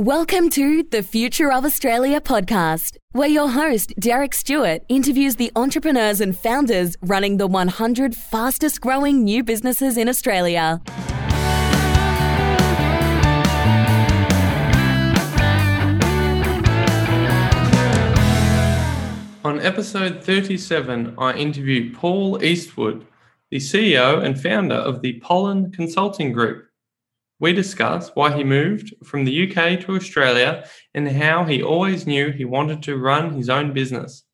Welcome to the Future of Australia podcast, where your host, Derek Stewart, interviews the entrepreneurs and founders running the 100 fastest growing new businesses in Australia. On episode 37, I interview Paul Eastwood, the CEO and founder of the Pollen Consulting Group. We discuss why he moved from the UK to Australia and how he always knew he wanted to run his own business.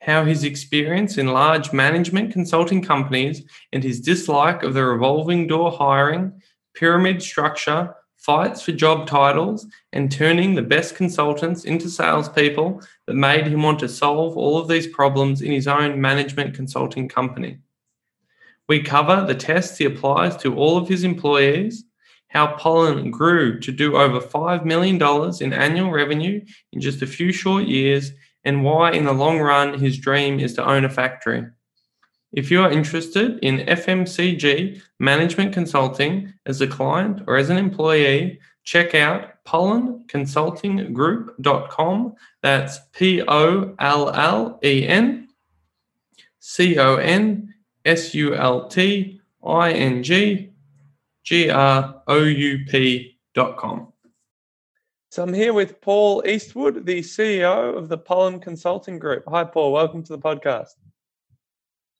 How his experience in large management consulting companies and his dislike of the revolving door hiring, pyramid structure, fights for job titles, and turning the best consultants into salespeople that made him want to solve all of these problems in his own management consulting company. We cover the tests he applies to all of his employees how Pollen grew to do over $5 million in annual revenue in just a few short years, and why, in the long run, his dream is to own a factory. If you are interested in FMCG management consulting as a client or as an employee, check out pollenconsultinggroup.com. That's P O L L E N C O N S U L T I N G G-R-O-U-P.com. So I'm here with Paul Eastwood, the CEO of the Pollen Consulting Group. Hi, Paul. Welcome to the podcast.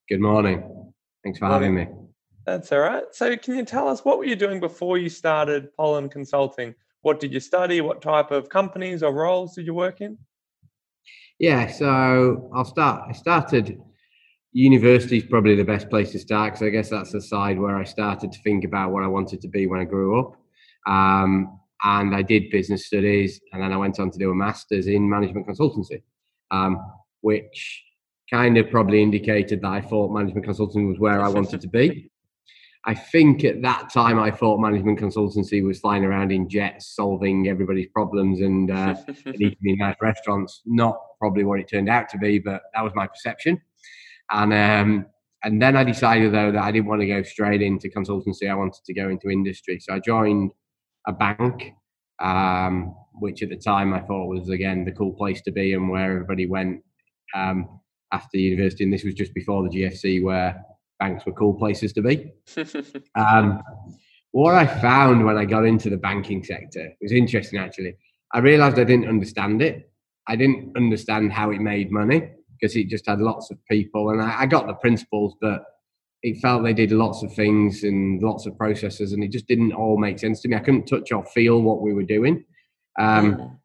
Good morning. Thanks for having me. That's all right. So, can you tell us what were you doing before you started Pollen Consulting? What did you study? What type of companies or roles did you work in? Yeah, so I'll start. I started university is probably the best place to start because I guess that's the side where I started to think about what I wanted to be when I grew up. Um, and I did business studies, and then I went on to do a master's in management consultancy, um, which kind of probably indicated that I thought management consulting was where I wanted to be. I think at that time I thought management consultancy was flying around in jets, solving everybody's problems and, uh, and eating in nice restaurants. Not probably what it turned out to be, but that was my perception. And um, and then I decided though that I didn't want to go straight into consultancy. I wanted to go into industry. So I joined a bank, um, which at the time I thought was again the cool place to be and where everybody went um, after university. And this was just before the GFC, where banks were cool places to be. um, what I found when I got into the banking sector was interesting. Actually, I realised I didn't understand it. I didn't understand how it made money because it just had lots of people, and I, I got the principles, but it felt they did lots of things and lots of processes, and it just didn't all make sense to me. I couldn't touch or feel what we were doing. Um.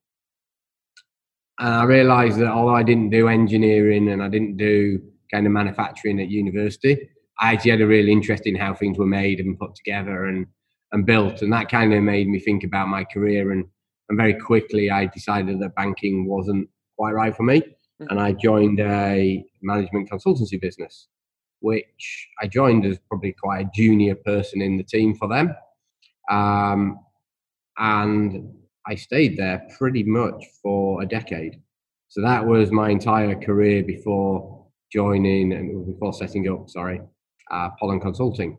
And I realised that although I didn't do engineering and I didn't do kind of manufacturing at university, I actually had a real interest in how things were made and put together and and built, and that kind of made me think about my career. And and very quickly, I decided that banking wasn't quite right for me and I joined a management consultancy business, which I joined as probably quite a junior person in the team for them. Um, and I stayed there pretty much for a decade. So that was my entire career before joining and before setting up, sorry, uh, Pollen Consulting.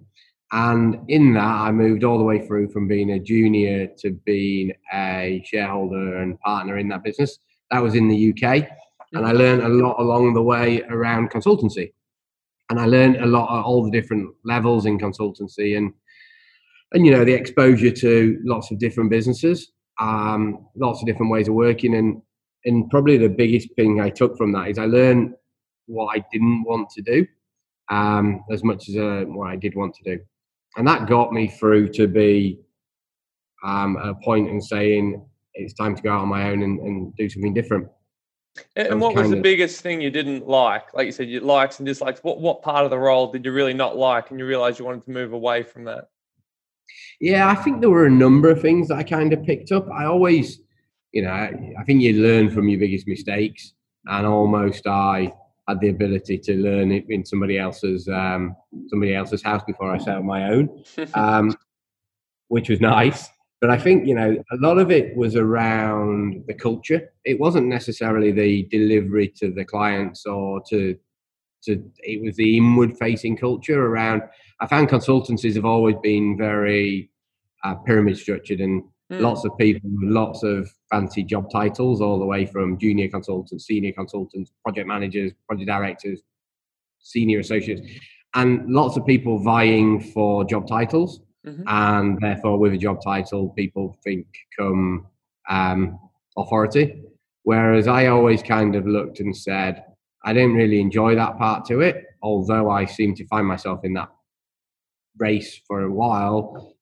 And in that, I moved all the way through from being a junior to being a shareholder and partner in that business. That was in the UK and I learned a lot along the way around consultancy. And I learned a lot at all the different levels in consultancy and and you know the exposure to lots of different businesses, um, lots of different ways of working, and and probably the biggest thing I took from that is I learned what I didn't want to do um, as much as uh, what I did want to do, and that got me through to be um, a point in saying it's time to go out on my own and, and do something different. And, what was the of, biggest thing you didn't like? Like you said, you likes and dislikes. What what part of the role did you really not like, and you realized you wanted to move away from that? Yeah, I think there were a number of things that I kind of picked up. I always, you know, I think you learn from your biggest mistakes, and almost I had the ability to learn it in somebody else's um, somebody else's house before I set up my own, um, which was nice but I think you know a lot of it was around the culture. It wasn't necessarily the delivery to the clients or to to. It was the inward facing culture around. I found consultancies have always been very uh, pyramid structured, and Mm. Lots of people with lots of fancy job titles, all the way from junior consultants, senior consultants, project managers, project directors, senior associates, and lots of people vying for job titles. Mm-hmm. And therefore, with a job title, people think come um, authority. Whereas I always kind of looked and said, I didn't really enjoy that part to it, although I seem to find myself in that race for a while.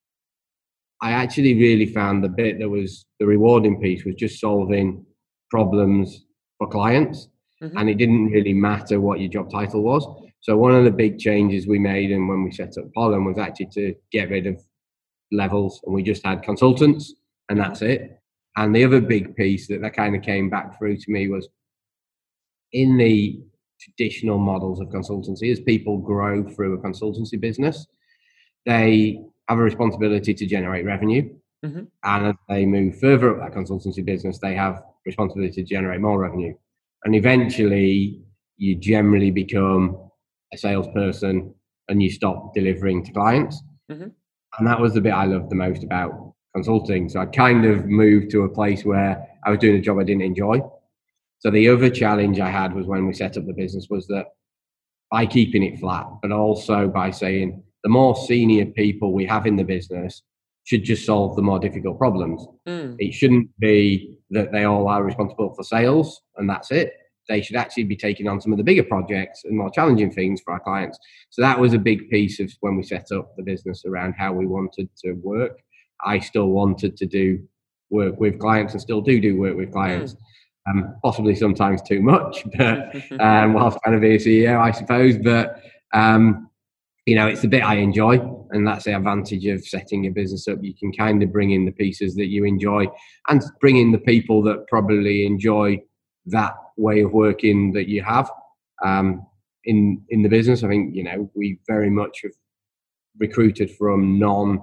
I actually really found the bit that was the rewarding piece was just solving problems for clients. Mm-hmm. And it didn't really matter what your job title was. So one of the big changes we made and when we set up Pollen was actually to get rid of levels and we just had consultants and that's it. And the other big piece that, that kind of came back through to me was in the traditional models of consultancy, as people grow through a consultancy business, they have a responsibility to generate revenue. Mm-hmm. And as they move further up that consultancy business, they have responsibility to generate more revenue. And eventually, you generally become a salesperson and you stop delivering to clients. Mm-hmm. And that was the bit I loved the most about consulting. So I kind of moved to a place where I was doing a job I didn't enjoy. So the other challenge I had was when we set up the business was that by keeping it flat, but also by saying the more senior people we have in the business should just solve the more difficult problems. Mm. It shouldn't be that they all are responsible for sales and that's it. They should actually be taking on some of the bigger projects and more challenging things for our clients. So that was a big piece of when we set up the business around how we wanted to work. I still wanted to do work with clients and still do do work with clients. Mm. Um, possibly sometimes too much, but um, whilst trying to be a CEO, I suppose. But um, you know, it's the bit I enjoy, and that's the advantage of setting a business up. You can kind of bring in the pieces that you enjoy, and bring in the people that probably enjoy that way of working that you have um, in in the business. I think you know we very much have recruited from non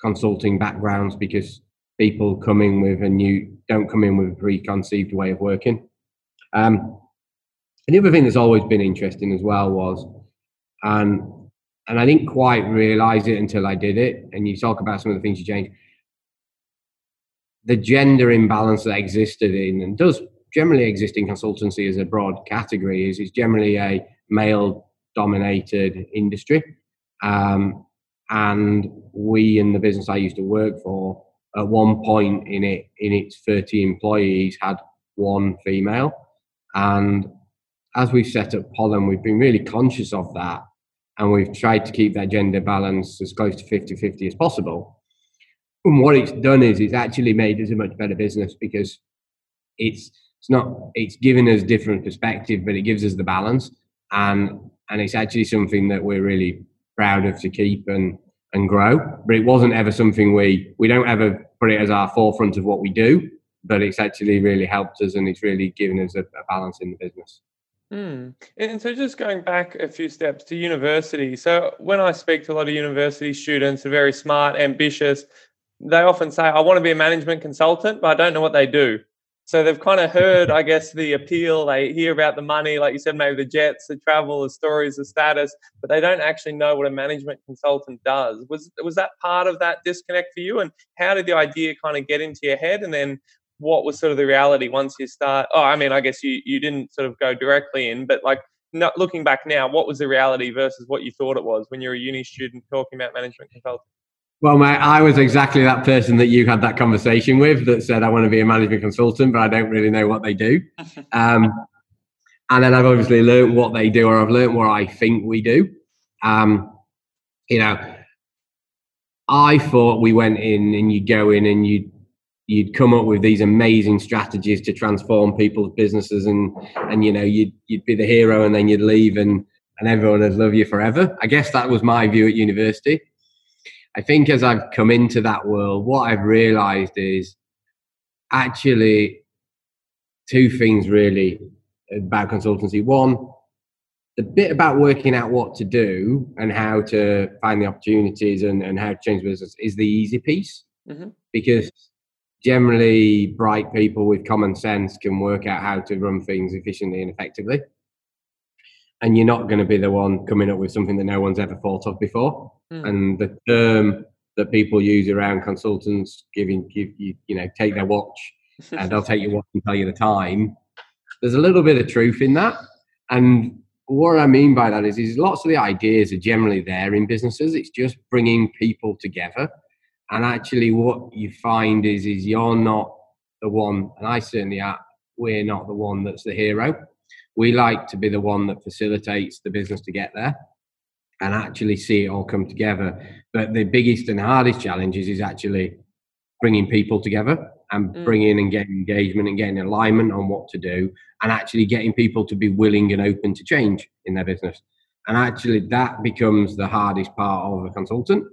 consulting backgrounds because people come in with a new don't come in with a preconceived way of working. Um, and the other thing that's always been interesting as well was, and and I didn't quite realize it until I did it. And you talk about some of the things you changed. The gender imbalance that existed in and does generally existing consultancy as a broad category is it's generally a male dominated industry. Um, and we in the business I used to work for at one point in it in its 30 employees had one female and as we've set up pollen we've been really conscious of that and we've tried to keep that gender balance as close to 50 50 as possible. And what it's done is it's actually made us a much better business because it's it's not it's given us different perspective, but it gives us the balance and and it's actually something that we're really proud of to keep and and grow. But it wasn't ever something we we don't ever put it as our forefront of what we do, but it's actually really helped us and it's really given us a, a balance in the business. Mm. And so, just going back a few steps to university. So, when I speak to a lot of university students, they're very smart, ambitious. They often say, I want to be a management consultant, but I don't know what they do. So, they've kind of heard, I guess, the appeal. They hear about the money, like you said, maybe the jets, the travel, the stories, the status, but they don't actually know what a management consultant does. Was, was that part of that disconnect for you? And how did the idea kind of get into your head? And then what was sort of the reality once you start? Oh, I mean, I guess you you didn't sort of go directly in, but like not looking back now, what was the reality versus what you thought it was when you were a uni student talking about management consulting? Well, mate, I was exactly that person that you had that conversation with that said, I want to be a management consultant, but I don't really know what they do. Um, and then I've obviously learned what they do, or I've learned what I think we do. Um, you know, I thought we went in and you'd go in and you you'd come up with these amazing strategies to transform people's businesses and and you know you'd you'd be the hero and then you'd leave and and everyone would love you forever i guess that was my view at university i think as i've come into that world what i've realized is actually two things really about consultancy one the bit about working out what to do and how to find the opportunities and, and how to change business is the easy piece mm-hmm. because generally bright people with common sense can work out how to run things efficiently and effectively. And you're not going to be the one coming up with something that no one's ever thought of before. Mm. And the term that people use around consultants giving give you you know take their watch and they'll take your watch and tell you the time. There's a little bit of truth in that, and what I mean by that is, is lots of the ideas are generally there in businesses. It's just bringing people together, and actually, what you find is, is you're not the one, and I certainly are. We're not the one that's the hero. We like to be the one that facilitates the business to get there and actually see it all come together. But the biggest and hardest challenges is actually bringing people together and mm. bringing and getting engagement and getting alignment on what to do and actually getting people to be willing and open to change in their business. And actually, that becomes the hardest part of a consultant.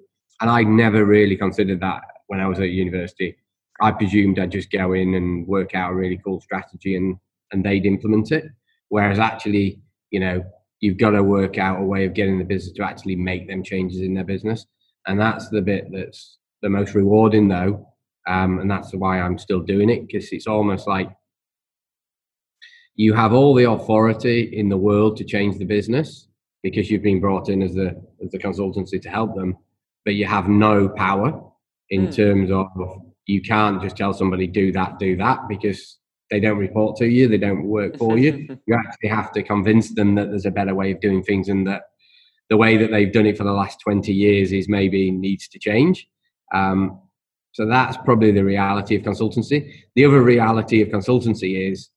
And I never really considered that when I was at university. I presumed I'd just go in and work out a really cool strategy and, and they'd implement it. Whereas actually, you know, you've got to work out a way of getting the business to actually make them changes in their business. And that's the bit that's the most rewarding, though. Um, and that's why I'm still doing it because it's almost like you have all the authority in the world to change the business because you've been brought in as the as the consultancy to help them, but you have no power in mm. terms of you can't just tell somebody do that, do that because they don't report to you, they don't work for you. you actually have to convince them that there's a better way of doing things and that the way that they've done it for the last 20 years is maybe needs to change. Um, so that's probably the reality of consultancy. The other reality of consultancy is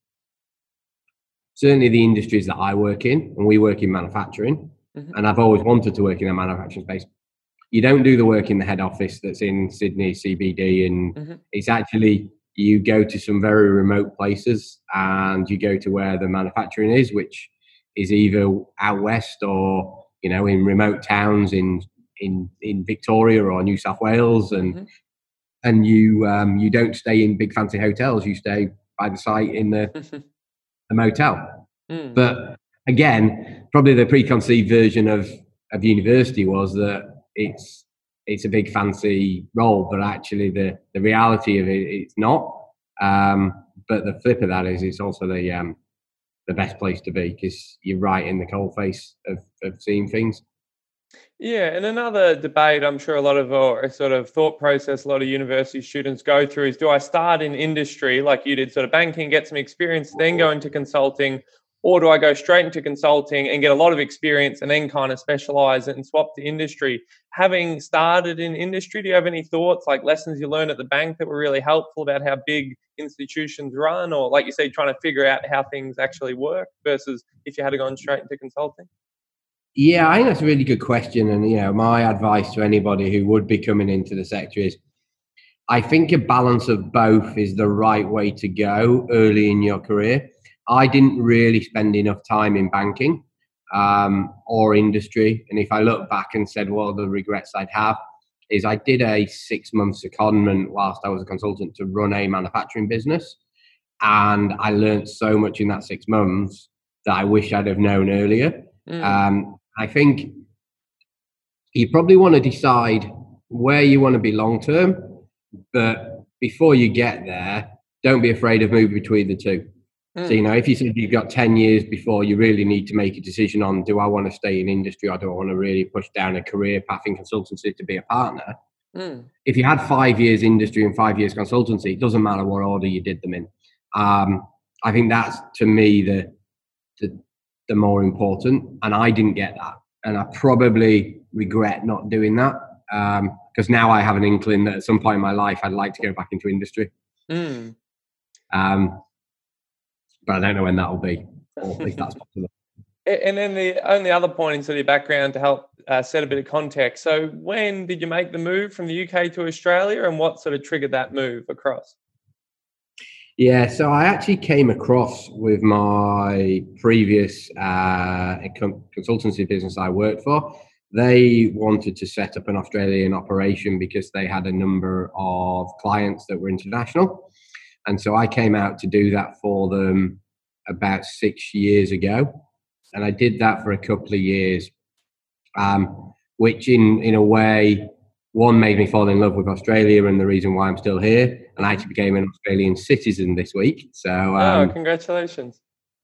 certainly the industries that I work in, and we work in manufacturing, mm-hmm. and I've always wanted to work in a manufacturing space. You don't do the work in the head office that's in Sydney CBD, and mm-hmm. it's actually you go to some very remote places and you go to where the manufacturing is, which is either out west or you know in remote towns in in in Victoria or New South Wales, and mm-hmm. and you um, you don't stay in big fancy hotels. You stay by the site in the the motel. Mm. But again, probably the preconceived version of of university was that it's it's a big fancy role, but actually the the reality of it it's not. Um, but the flip of that is it's also the um, the best place to be because you're right in the cold face of, of seeing things. Yeah, and another debate I'm sure a lot of or sort of thought process a lot of university students go through is do I start in industry like you did, sort of banking, get some experience, then go into consulting, or do I go straight into consulting and get a lot of experience and then kind of specialize it and swap to industry? Having started in industry, do you have any thoughts like lessons you learned at the bank that were really helpful about how big institutions run, or like you say, trying to figure out how things actually work versus if you had gone straight into consulting? Yeah, I think that's a really good question. And, you know, my advice to anybody who would be coming into the sector is I think a balance of both is the right way to go early in your career I didn't really spend enough time in banking um, or industry. And if I look back and said, well, the regrets I'd have is I did a six month secondment whilst I was a consultant to run a manufacturing business. And I learned so much in that six months that I wish I'd have known earlier. Mm. Um, I think you probably want to decide where you want to be long term, but before you get there, don't be afraid of moving between the two. Mm. So, you know, if you said you've got 10 years before, you really need to make a decision on do I want to stay in industry or do I want to really push down a career path in consultancy to be a partner? Mm. If you had five years industry and five years consultancy, it doesn't matter what order you did them in. Um, I think that's to me the, the, the more important. And I didn't get that. And I probably regret not doing that because um, now I have an inkling that at some point in my life I'd like to go back into industry. Mm. Um, but I don't know when that'll be, or if that's possible. And then the only other point into the background to help uh, set a bit of context. So, when did you make the move from the UK to Australia, and what sort of triggered that move across? Yeah, so I actually came across with my previous uh, consultancy business I worked for. They wanted to set up an Australian operation because they had a number of clients that were international. And so I came out to do that for them about six years ago. And I did that for a couple of years, um, which in, in a way, one made me fall in love with Australia and the reason why I'm still here. And I actually became an Australian citizen this week. So, oh, um, oh, congratulations.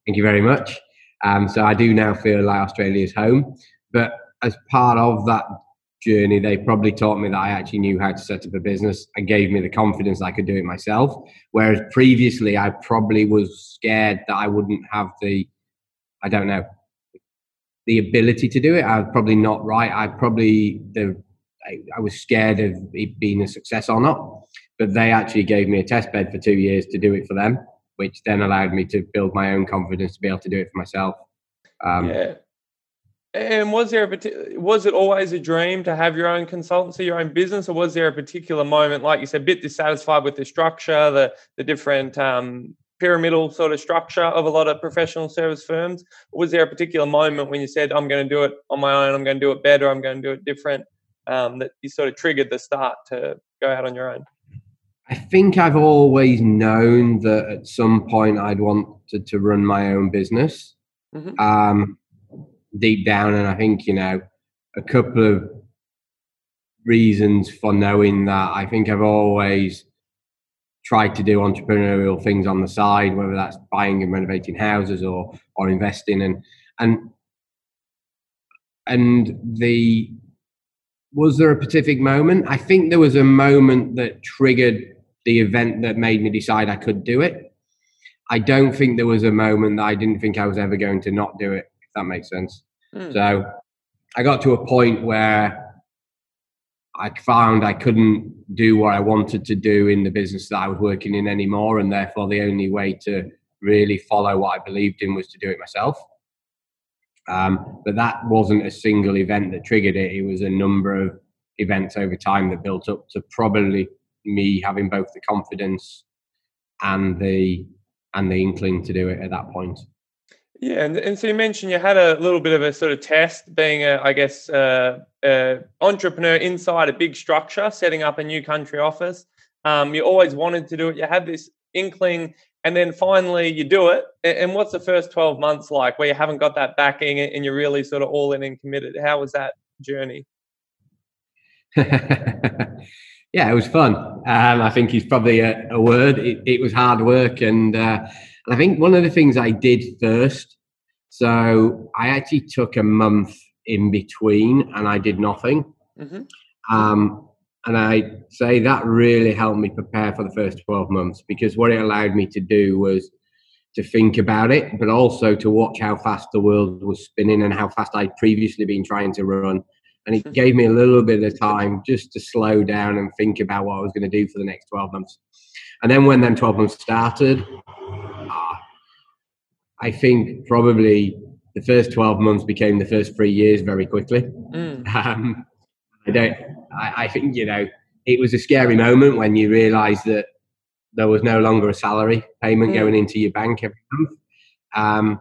Thank you very much. Um, so I do now feel like Australia is home. But as part of that journey, they probably taught me that I actually knew how to set up a business and gave me the confidence I could do it myself. Whereas previously, I probably was scared that I wouldn't have the, I don't know, the ability to do it. I was probably not right. I probably the I, I was scared of it being a success or not. But they actually gave me a test bed for two years to do it for them, which then allowed me to build my own confidence to be able to do it for myself. Um, yeah. And was there a was it always a dream to have your own consultancy, your own business, or was there a particular moment, like you said, a bit dissatisfied with the structure, the the different um, pyramidal sort of structure of a lot of professional service firms? Was there a particular moment when you said, "I'm going to do it on my own. I'm going to do it better. I'm going to do it different"? Um, that you sort of triggered the start to go out on your own. I think I've always known that at some point I'd wanted to run my own business. Mm-hmm. Um, deep down, and I think you know a couple of reasons for knowing that. I think I've always tried to do entrepreneurial things on the side, whether that's buying and renovating houses or or investing, and and and the was there a specific moment? I think there was a moment that triggered the event that made me decide I could do it. I don't think there was a moment that I didn't think I was ever going to not do it that makes sense. Mm. So I got to a point where I found I couldn't do what I wanted to do in the business that I was working in anymore, and therefore the only way to really follow what I believed in was to do it myself. Um, but that wasn't a single event that triggered it; it was a number of events over time that built up to probably me having both the confidence and the and the inkling to do it at that point. Yeah, and, and so you mentioned you had a little bit of a sort of test being a, I guess, uh, a entrepreneur inside a big structure, setting up a new country office. Um, you always wanted to do it. You had this inkling, and then finally you do it. And what's the first 12 months like where you haven't got that backing and you're really sort of all in and committed? How was that journey? yeah, it was fun. Um, I think it's probably a, a word. It, it, was hard work, and uh, and I think one of the things I did first, so I actually took a month in between and I did nothing. Mm-hmm. Um, and I say that really helped me prepare for the first 12 months because what it allowed me to do was to think about it, but also to watch how fast the world was spinning and how fast I'd previously been trying to run. And it gave me a little bit of time just to slow down and think about what I was going to do for the next 12 months. And then when them 12 months started, I think probably the first 12 months became the first three years very quickly. Mm. Um, I don't, I, I, think, you know, it was a scary moment when you realized that there was no longer a salary payment mm. going into your bank every month. Um,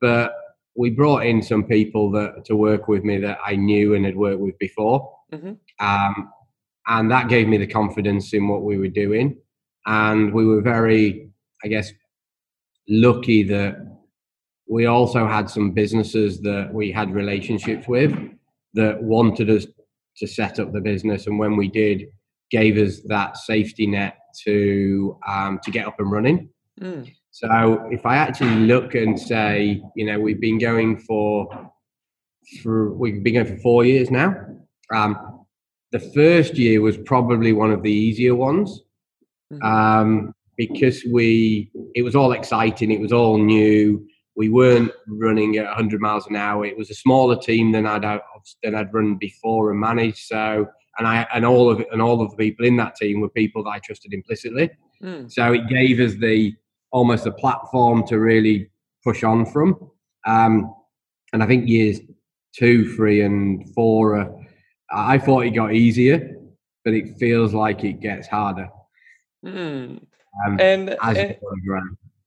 but we brought in some people that to work with me that I knew and had worked with before. Mm-hmm. Um, and that gave me the confidence in what we were doing. And we were very, I guess, lucky that we also had some businesses that we had relationships with that wanted us to set up the business and when we did gave us that safety net to um, to get up and running mm. so if i actually look and say you know we've been going for for we've been going for four years now um, the first year was probably one of the easier ones mm-hmm. um, because we it was all exciting it was all new we weren't running at 100 miles an hour. It was a smaller team than i'd than i'd run before and managed. So and i and all of and all of the people in that team were people that i trusted implicitly. Mm. so it gave us the almost a platform to really push on from. Um, and i think years two three and four uh, i thought it got easier but it feels like it gets harder. Mm um, and, and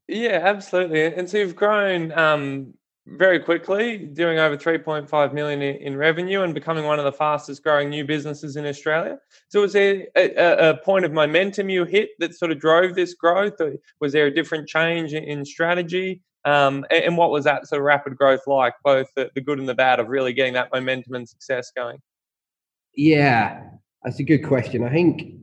yeah, absolutely. And so you've grown um, very quickly, doing over 3.5 million in revenue and becoming one of the fastest growing new businesses in Australia. So was there a, a point of momentum you hit that sort of drove this growth? Or was there a different change in strategy? Um, and, what was that sort of rapid growth like, both the, the good and the bad of really getting that momentum and success going? Yeah, that's a good question. I think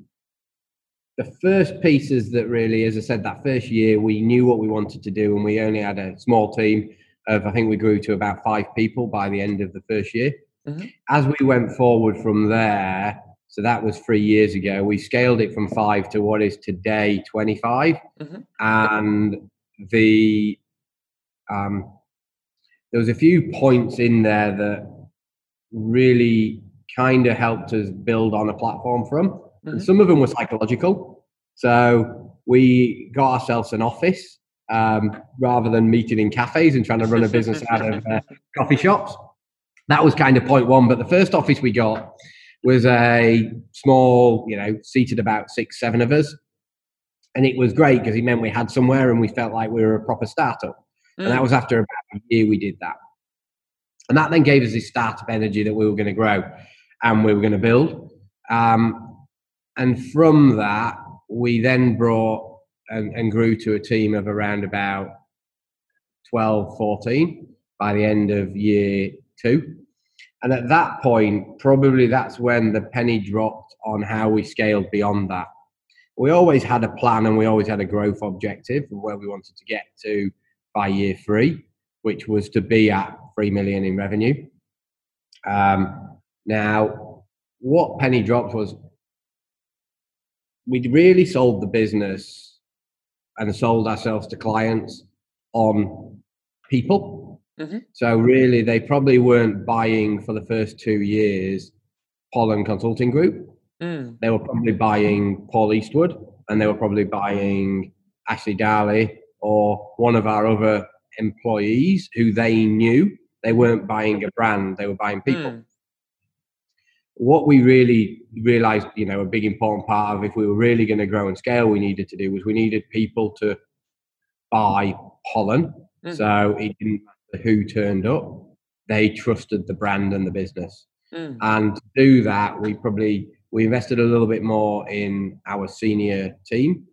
the first pieces that really, as I said, that first year we knew what we wanted to do, and we only had a small team of I think we grew to about five people by the end of the first year. Mm-hmm. As we went forward from there, so that was three years ago, we scaled it from five to what is today 25. Mm-hmm. And the um, there was a few points in there that really kind of helped us build on a platform from. Mm-hmm. And some of them were psychological. So we got ourselves an office um, rather than meeting in cafes and trying to run a business out of uh, coffee shops. That was kind of point one. But the first office we got was a small, you know, seated about six, seven of us. And it was great because it meant we had somewhere and we felt like we were a proper startup. Mm. And that mm. was after about a year we did that. And that then gave us this startup energy that we were going to grow and we were going to build. Um, and from that, we then brought and, and grew to a team of around about 12, 14 by the end of year two. And at that point, probably that's when the penny dropped on how we scaled beyond that. We always had a plan and we always had a growth objective of where we wanted to get to by year three, which was to be at three million in revenue. Um, now, what penny dropped was we really sold the business and sold ourselves to clients on people. Mm-hmm. So really, they probably weren't buying for the first two years Pollen Consulting Group. Mm. They were probably buying Paul Eastwood, and they were probably buying Ashley Darley or one of our other employees who they knew. They weren't buying a brand; they were buying people. Mm what we really realized, you know, a big important part of if we were really going to grow and scale, we needed to do was we needed people to buy pollen. Mm. So it didn't matter who turned up, they trusted the brand and the business. Mm. And to do that, we probably we invested a little bit more in our senior team.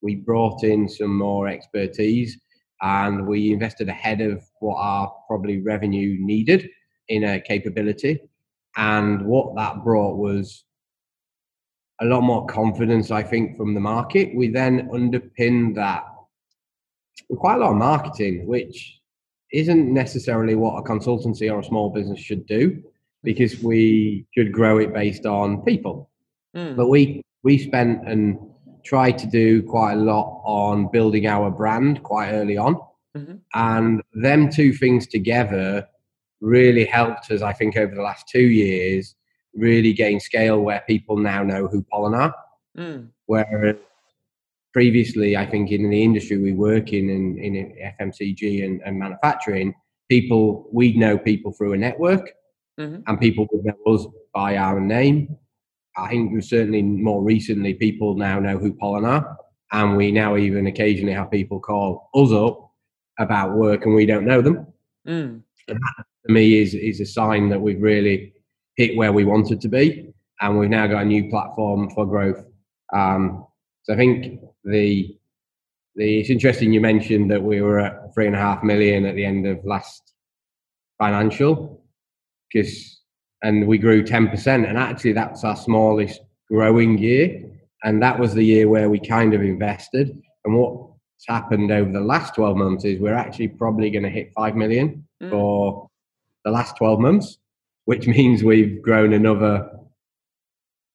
We brought in some more expertise and we invested ahead of what our probably revenue needed in a capability and what that brought was a lot more confidence, I think, from the market. We then underpinned that with quite a lot of marketing, which isn't necessarily what a consultancy or a small business should do, because we should grow it based on people. Mm. But we we spent and tried to do quite a lot on building our brand quite early on. Mm-hmm. And them two things together really helped us, I think, over the last two years, really gain scale where people now know who Pollen are. Mm. Whereas previously, I think in the industry we work in, in, in FMCG and, and manufacturing, people, we'd know people through a network mm-hmm. and people would know us by our name. I think certainly more recently, people now know who Pollen are. And we now even occasionally have people call us up about work and we don't know them. Mm. And that to me is is a sign that we've really hit where we wanted to be, and we've now got a new platform for growth. Um, so I think the the it's interesting you mentioned that we were at three and a half million at the end of last financial, because and we grew ten percent, and actually that's our smallest growing year, and that was the year where we kind of invested. And what's happened over the last twelve months is we're actually probably going to hit five million mm. for the last 12 months, which means we've grown another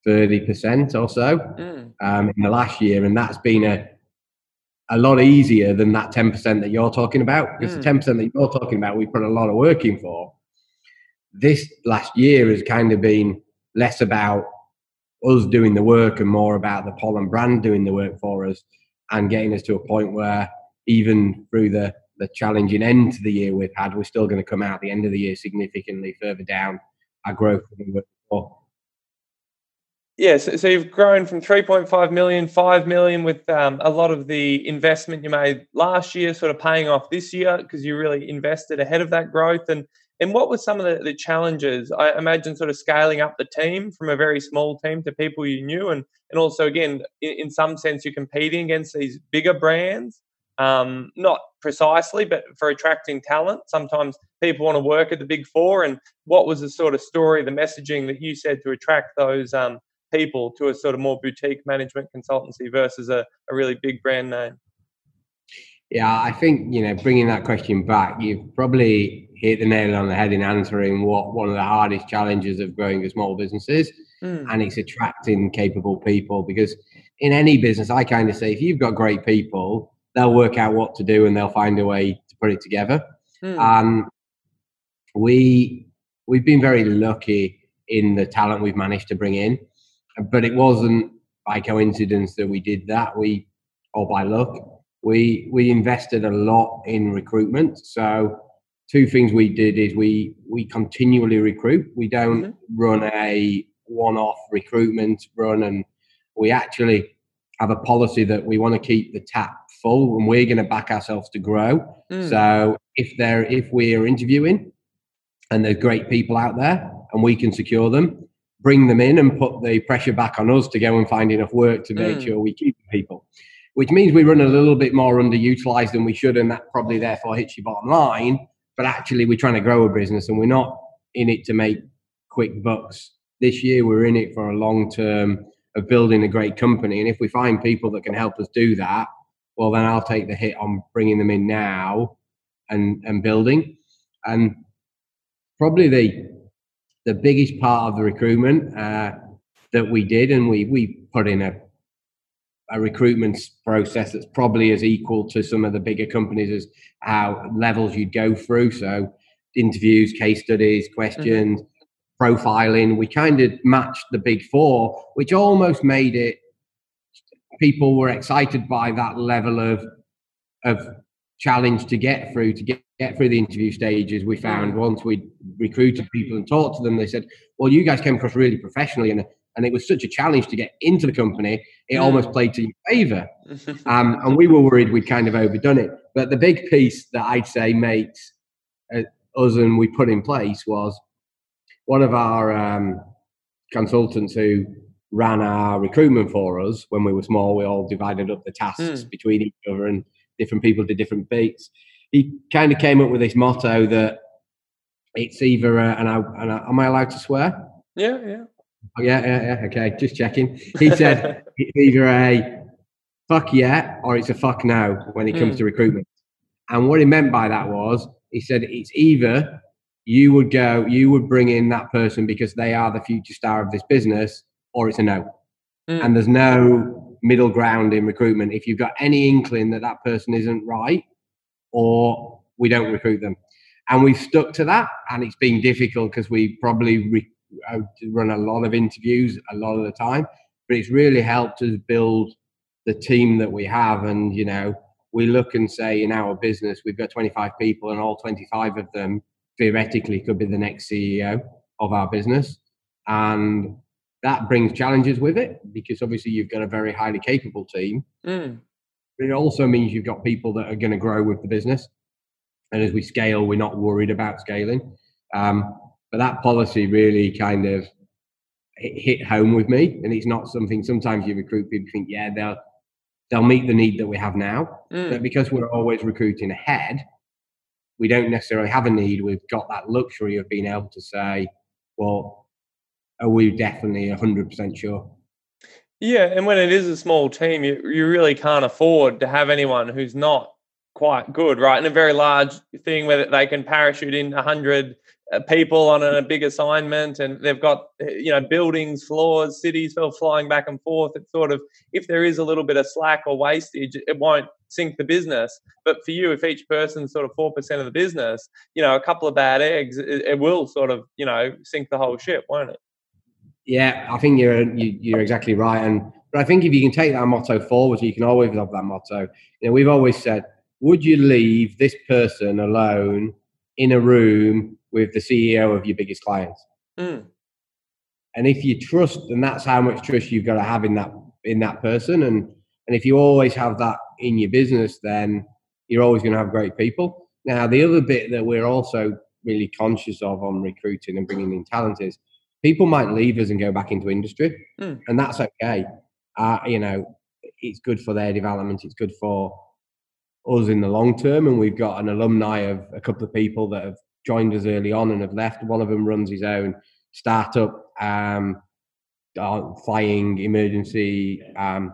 30% or so mm. um, in the last year. And that's been a, a lot easier than that 10% that you're talking about. Because mm. the 10% that you're talking about, we put a lot of work in for. This last year has kind of been less about us doing the work and more about the pollen brand doing the work for us and getting us to a point where even through the the challenging end to the year we've had, we're still going to come out the end of the year significantly further down our growth than we were. Yeah, so, so, you've grown from 3.5 million, 5 million with um, a lot of the investment you made last year sort of paying off this year because you really invested ahead of that growth. And and what were some of the, the challenges? I imagine sort of scaling up the team from a very small team to people you knew. And, and also, again, in, in some sense, you're competing against these bigger brands um, not precisely, but for attracting talent. Sometimes people want to work at the big four. And what was the sort of story, the messaging that you said to attract those um, people to a sort of more boutique management consultancy versus a, a really big brand name? Yeah, I think you know, bringing that question back, you've probably hit the nail on the head in answering what one of the hardest challenges of growing a small business is, Mm. and it's attracting capable people. Because in any business, I kind of say if you've got great people, they'll work out what to do and they'll find a way to put it together. Mm. Um, we we've been very lucky in the talent we've managed to bring in, but it wasn't by coincidence that we did that. We or by luck, we we invested a lot in recruitment. So two things we did is we we continually recruit. We don't Mhm. run a one-off recruitment run, and we actually have a policy that we want to keep the tap full, and we're going to back ourselves to grow. Mm. So if they're if we're interviewing and there's great people out there and we can secure them, bring them in and put the pressure back on us to go and find enough work to make Mm. sure we keep the people. Which means we run a little bit more underutilized than we should, and that probably therefore hits your bottom line. But actually, we're trying to grow a business, and we're not in it to make quick bucks. This year, we're in it for a long term of building a great company. And if we find people that can help us do that, well, then I'll take the hit on bringing them in now and and building. And probably the the biggest part of the recruitment uh, that we did, and we we put in a a recruitment process that's probably as equal to some of the bigger companies as how levels you'd go through. So interviews, case studies, questions, profiling. We kind of matched the big four, which almost made it people were excited by that level of of challenge to get through to get, get through the interview stages we found. Once we recruited people and talked to them they said well you guys came across really professionally and and it was such a challenge to get into the company it Mm. almost played to your favor. Um, and we were worried we'd kind of overdone it. But the big piece that i'd say makes uh, us and we put in place was one of our um, consultants who ran our recruitment for us when we were small. We all divided up the tasks Mm. between each other, and different people did different beats. He kind of came up with this motto that it's either, a, and, I, and I, am I allowed to swear? yeah, yeah. Oh, yeah, yeah, yeah. Okay, just checking. He said it's either a fuck yeah or it's a fuck no when it comes Mm. to recruitment. And what he meant by that was he said it's either you would go, you would bring in that person because they are the future star of this business, or it's a no. Mm. And there's no middle ground in recruitment. If you've got any inkling that that person isn't right, or we don't recruit them. And we've stuck to that, and it's been difficult because we probably re- uh, run a lot of interviews a lot of the time, but it's really helped us build the team that we have. And you know, we look and say in our business we've got 25 people, and all 25 of them theoretically could be the next CEO of our business, and that brings challenges with it because obviously you've got a very highly capable team Mm. but it also means you've got people that are going to grow with the business. And as we scale, we're not worried about scaling. Um, but that policy really kind of hit home with me. And it's not something sometimes you recruit people think, yeah, they'll they'll meet the need that we have now. Mm. But because we're always recruiting ahead, we don't necessarily have a need. We've got that luxury of being able to say, well, are we definitely 100% sure? Yeah, and when it is a small team, you, you really can't afford to have anyone who's not quite good, right? In a very large thing where they can parachute in 100 uh, people on a big assignment and they've got, uh, you know, buildings, floors, cities flying back and forth. It's sort of, if there is a little bit of slack or wastage, it won't sink the business. But for you, if each person's sort of 4% of the business, you know, a couple of bad eggs, it, it will sort of, you know, sink the whole ship, won't it? Yeah, I think you're you, you're exactly right, and but I think if you can take that motto forward, you can always have that motto. You know, we've always said, would you leave this person alone in a room with the CEO of your biggest clients? Mm. And if you trust, and that's how much trust you've got to have in that in that person, and and if you always have that in your business, then you're always going to have great people. Now, the other bit that we're also really conscious of on recruiting and bringing in talent is people might leave us and go back into industry, Mm. and that's okay. Uh, you know, it's good for their development. It's good for us in the long term. And we've got an alumni of a couple of people that have joined us early on and have left. One of them runs his own startup, um, uh, flying emergency um,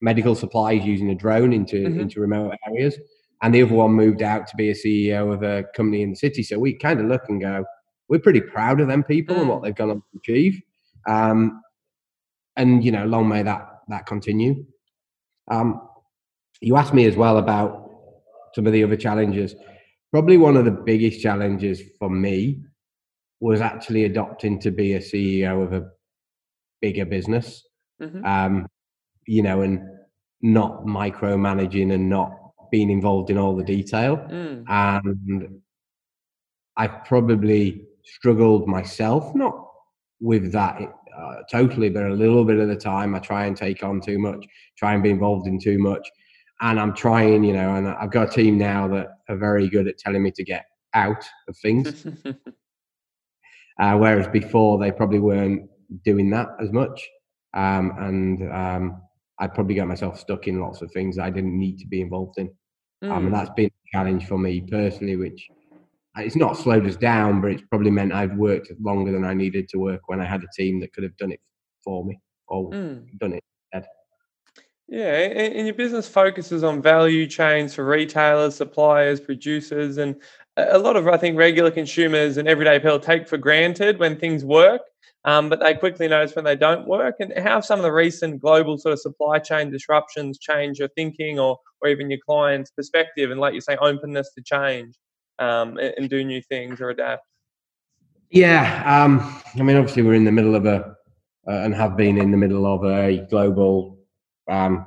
medical supplies using a drone into Mhm. into remote areas. and the other one moved out to be a CEO of a company in the city. So we kind of look and go, we're pretty proud of them people and what mm. they've gone on to achieve. Um, and you know, long may that that continue. Um, you asked me as well about some of the other challenges. Probably one of the biggest challenges for me was actually adopting to be a CEO of a bigger business. Mm-hmm. Um, you know, and not micromanaging and not being involved in all the detail. Mm. And I probably struggled myself, not with that uh, totally, but a little bit of the time I try and take on too much, try and be involved in too much. And I'm trying, you know, and I've got a team now that are very good at telling me to get out of things. uh, whereas before they probably weren't doing that as much. Um, and um, I probably got myself stuck in lots of things I didn't need to be involved in. Mm. Um, and mm. that's been a challenge for me personally, which it's not slowed us down, but it's probably meant I've worked longer than I needed to work when I had a team that could have done it for me or mm. done it instead. Yeah, and your business focuses on value chains for retailers, suppliers, producers, and a lot of I think regular consumers and everyday people take for granted when things work, um, but they quickly notice when they don't work. And how some of the recent global sort of supply chain disruptions change your thinking or or even your client's perspective, and like you say, openness to change um, and, and, do new things or adapt? Yeah, um, I mean, obviously, we're in the middle of a uh, and have been in the middle of a global, um,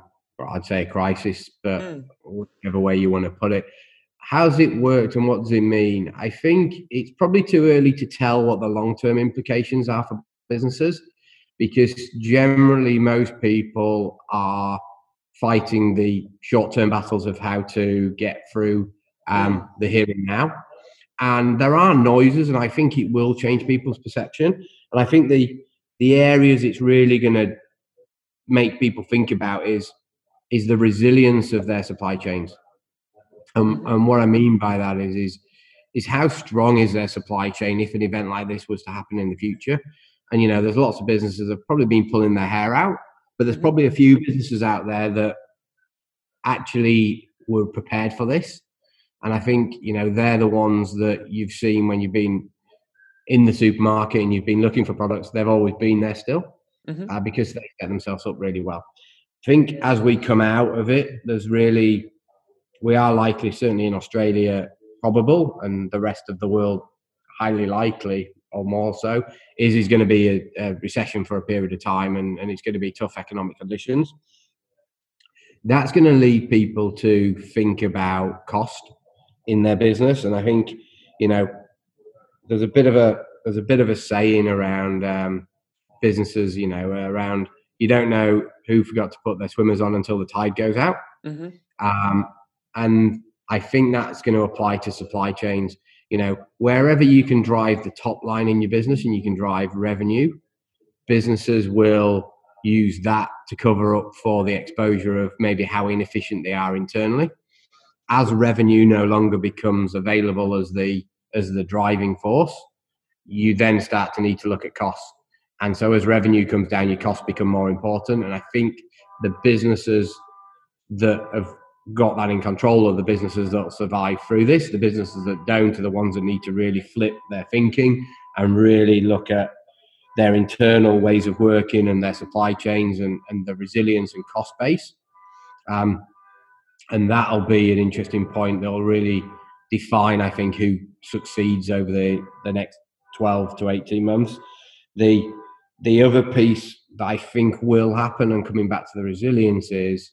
I'd say, a crisis, but mm. whichever way you want to put it. How's it worked and what does it mean? I think it's probably too early to tell what the long term implications are for businesses because generally most people are fighting the short term battles of how to get through um, mm. the here and now. And there are noises, and I think it will change people's perception. And I think the the areas it's really going to make people think about is is the resilience of their supply chains. Um, and what I mean by that is is is how strong is their supply chain if an event like this was to happen in the future. And you know, there's lots of businesses that have probably been pulling their hair out, but there's probably a few businesses out there that actually were prepared for this and I think, you know, they're the ones that you've seen when you've been in the supermarket and you've been looking for products, they've always been there still mm-hmm. uh, because they set themselves up really well. I think as we come out of it, there's really, we are likely, certainly in Australia, probable, and the rest of the world, highly likely or more so, is is going to be a, a recession for a period of time and, and it's going to be tough economic conditions. That's going to lead people to think about cost in their business. And I think, you know, there's a bit of a there's a bit of a saying around um, businesses, you know, around you don't know who forgot to put their swimmers on until the tide goes out. Mm-hmm. Um, and I think that's going to apply to supply chains. You know, wherever you can drive the top line in your business and you can drive revenue, businesses will use that to cover up for the exposure of maybe how inefficient they are internally as revenue no longer becomes available as the as the driving force, you then start to need to look at costs. And so as revenue comes down, your costs become more important. And I think the businesses that have got that in control are the businesses that survive through this. The businesses that don't are the ones that need to really flip their thinking and really look at their internal ways of working and their supply chains and, and the resilience and cost base. Um, and that'll be an interesting point that'll really define, I think, who succeeds over the, the next 12 to 18 months. The the other piece that I think will happen, and coming back to the resilience, is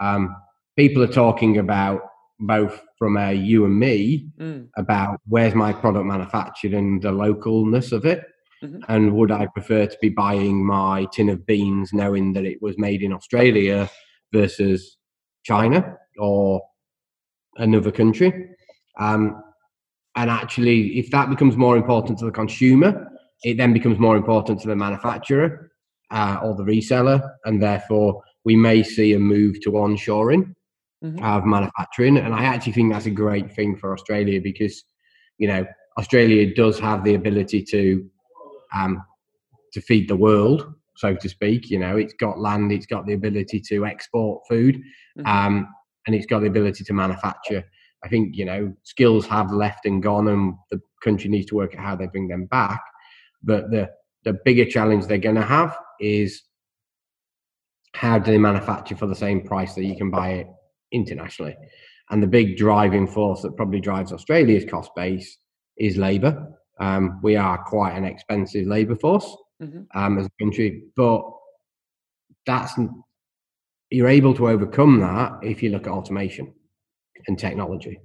um, people are talking about both from a you and me mm. about where's my product manufactured and the localness of it. Mm-hmm. And would I prefer to be buying my tin of beans knowing that it was made in Australia versus China? Or another country. Um, and actually, if that becomes more important to the consumer, it then becomes more important to the manufacturer uh, or the reseller, and therefore we may see a move to onshoring mm-hmm. of manufacturing. And I actually think that's a great thing for Australia because, you know, Australia does have the ability to um, to feed the world, so to speak. You know, it's got land, it's got the ability to export food. Mm-hmm. Um, and it's got the ability to manufacture. I think you know skills have left and gone, and the country needs to work out how they bring them back. But the the bigger challenge they're going to have is how do they manufacture for the same price that you can buy it internationally? And the big driving force that probably drives Australia's cost base is labour. Um, we are quite an expensive labour force mm-hmm. um, as a country, but that's you're able to overcome that if you look at automation and technology.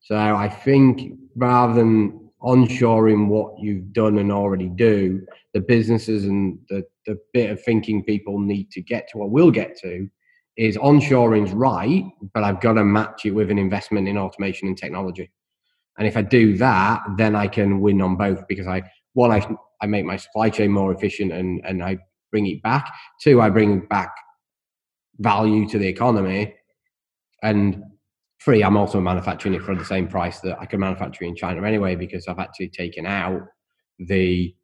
So I think rather than onshoring what you've done and already do, the businesses and the, the bit of thinking people need to get to or will get to is onshoring's right, but I've got to match it with an investment in automation and technology. And if I do that, then I can win on both because I one I I make my supply chain more efficient and and I bring it back. Two, I bring back value to the economy, and three, I'm also manufacturing it for the same price that I can manufacture in China anyway because I've actually taken out the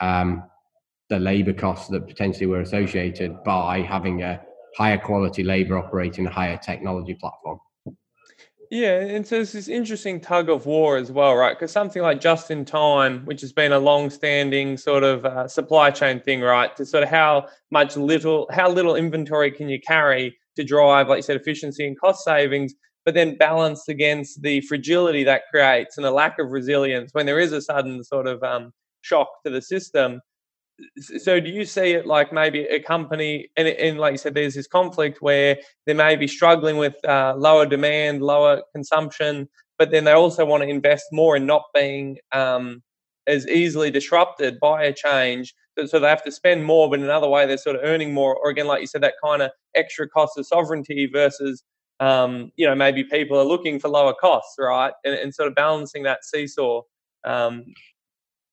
um, the labour costs that potentially were associated by having a higher quality labour operating a higher technology platform. Yeah, and so it's this interesting tug of war as well, right? Because something like just in time, which has been a long-standing sort of uh, supply chain thing, right? To sort of how much little, how little inventory can you carry to drive, like you said, efficiency and cost savings, but then balanced against the fragility that creates and the lack of resilience when there is a sudden sort of um, shock to the system so do you see it like maybe a company and, and like you said there's this conflict where they may be struggling with uh, lower demand lower consumption but then they also want to invest more in not being um, as easily disrupted by a change so they have to spend more but in another way they're sort of earning more or again like you said that kind of extra cost of sovereignty versus um, you know maybe people are looking for lower costs right and, and sort of balancing that seesaw um,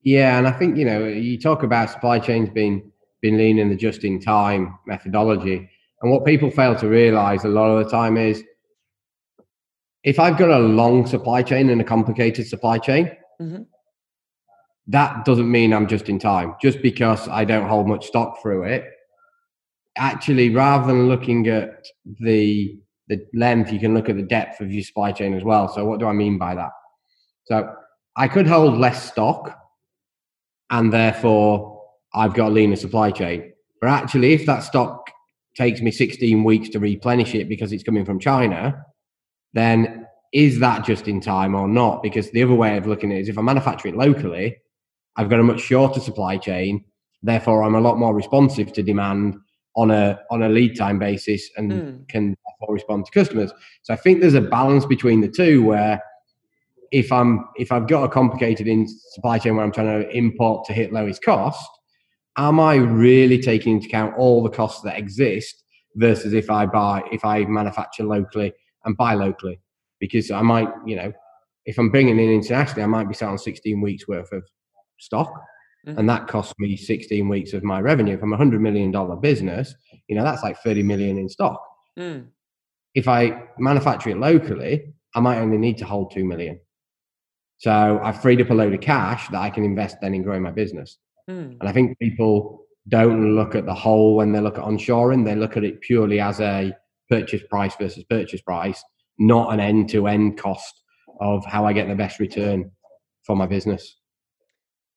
yeah, and I think you know you talk about supply chains being being lean in the just in time methodology, and what people fail to realize a lot of the time is if I've got a long supply chain and a complicated supply chain, mm-hmm. that doesn't mean I'm just in time. Just because I don't hold much stock through it, actually, rather than looking at the the length, you can look at the depth of your supply chain as well. So, what do I mean by that? So, I could hold less stock and therefore I've got a leaner supply chain. But actually, if that stock takes me 16 weeks to replenish it because it's coming from China, then is that just in time or not? Because the other way of looking at it is if I manufacture it locally, I've got a much shorter supply chain. Therefore, I'm a lot more responsive to demand on a on a lead time basis and mm. can respond to customers. So I think there's a balance between the two where if I'm if I've got a complicated in supply chain where I'm trying to import to hit lowest cost, am I really taking into account all the costs that exist versus if I buy if I manufacture locally and buy locally? Because I might, you know, if I'm bringing in internationally, I might be selling 16 weeks worth of stock, mm-hmm. and that costs me 16 weeks of my revenue. If I'm a hundred million dollar business, you know, that's like 30 million in stock. Mm. If I manufacture it locally, I might only need to hold two million. So I've freed up a load of cash that I can invest then in growing my business. Mm. And I think people don't look at the whole when they look at onshoring, they look at it purely as a purchase price versus purchase price, not an end to end cost of how I get the best return for my business.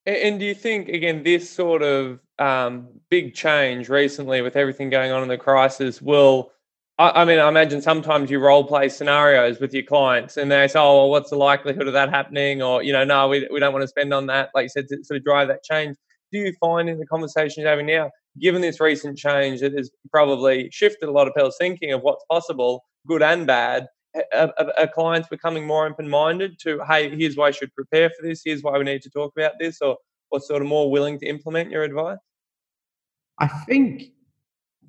And do you think, again, this sort of um, big change recently with everything going on in the crisis will I, mean, I imagine sometimes you role play scenarios with your clients and they say, oh, well, what's the likelihood of that happening? Or, you know, no, we, we don't want to spend on that. Like you said, to sort of drive that change. Do you find in the conversations you're having now, given this recent change that has probably shifted a lot of people's thinking of what's possible, good and bad, are, are, clients becoming more open-minded to, hey, here's why I should prepare for this, here's why we need to talk about this, or, or sort of more willing to implement your advice? I think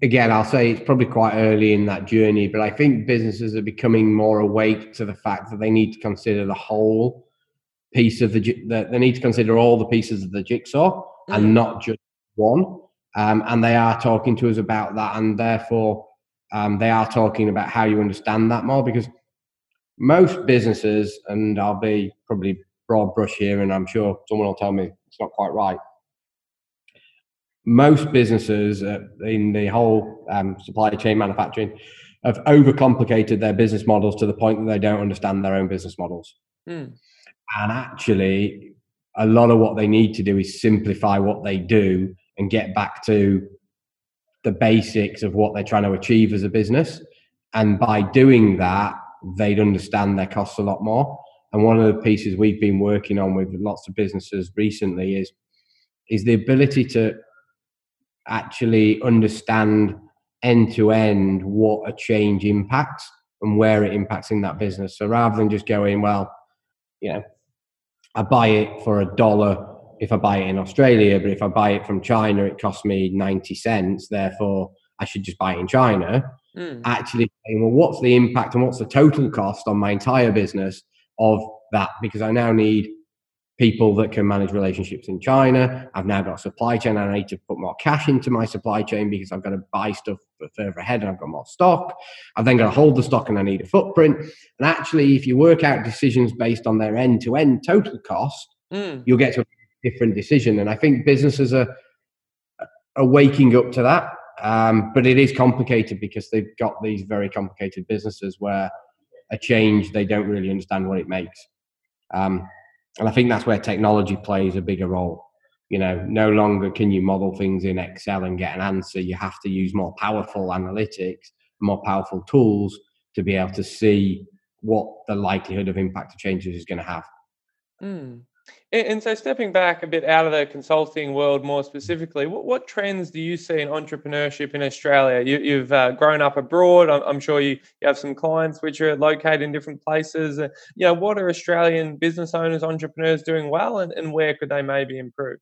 again, I'll say it's probably quite early in that journey, but I think businesses are becoming more awake to the fact that they need to consider the whole piece of the, the they need to consider all the pieces of the jigsaw mm. and not just one. Um, and they are talking to us about that, and therefore um, they are talking about how you understand that more because most businesses, and I'll be probably broad brush here, and I'm sure someone will tell me it's not quite right most businesses uh, in the whole um, supply chain manufacturing have overcomplicated their business models to the point that they don't understand their own business models. Mm. And actually, a lot of what they need to do is simplify what they do and get back to the basics of what they're trying to achieve as a business. And by doing that, they'd understand their costs a lot more. And one of the pieces we've been working on with lots of businesses recently is is the ability to actually understand end to end what a change impacts and where it impacts in that business. So rather than just going, well, you know, I buy it for a dollar if I buy it in Australia, but if I buy it from China, it costs me 90 cents. Therefore, I should just buy it in China. Mm. Actually, saying, well, what's the impact and what's the total cost on my entire business of that? Because I now need people that can manage relationships in China. I've now got a supply chain and I need to put more cash into my supply chain because I've got to buy stuff further ahead and I've got more stock. I've then got to hold the stock and I need a footprint. And actually, if you work out decisions based on their end to end total cost, mm. you'll get to a different decision. And I think businesses are, are waking up to that. Um, but it is complicated because they've got these very complicated businesses where a change, they don't really understand what it makes. Um, and I think that's where technology plays a bigger role. You know, no longer can you model things in Excel and get an answer. You have to use more powerful analytics, more powerful tools to be able to see what the likelihood of impact of changes is going to have. Mm. And so, stepping back a bit out of the consulting world more specifically, what, what trends do you see in entrepreneurship in Australia? You, have uh, grown up abroad. I'm, I'm, sure you, you have some clients which are located in different places. Uh, you know, what are Australian business owners, entrepreneurs doing well, and, and where could they maybe improve?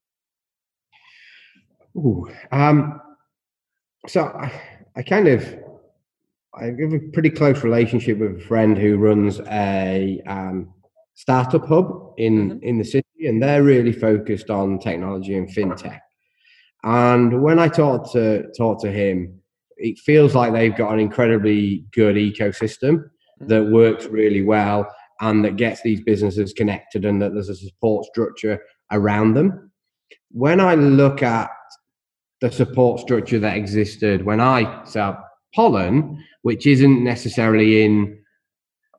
Ooh, um, so I, I kind of I have a pretty close relationship with a friend who runs a um, startup hub in mm-hmm. in the city, and they're really focused on technology and fintech. And when I talk to talk to him, it feels like they've got an incredibly good ecosystem mm-hmm. that works really well and that gets these businesses connected and that there's a support structure around them. When I look at the support structure that existed when I set up Pollen, which isn't necessarily in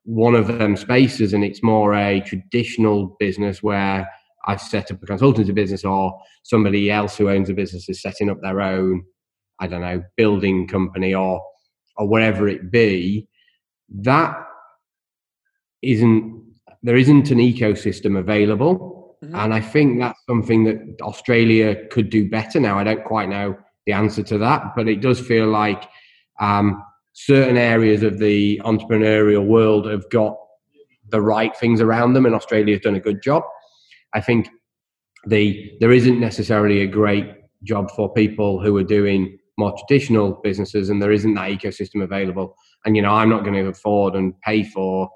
one of them spaces and it's more a traditional business where I've set up a consultancy business or somebody else who owns a business is setting up their own, I don't know, building company or or whatever it be, that isn't there isn't an ecosystem available. Mm-hmm. And I think that's something that Australia could do better now. I don't quite know the answer to that, but it does feel like um, certain areas of the entrepreneurial world have got the right things around them, and Australia has done a good job. I think the there isn't necessarily a great job for people who are doing more traditional businesses, and there isn't that ecosystem available. And you know, I'm not going to afford and pay for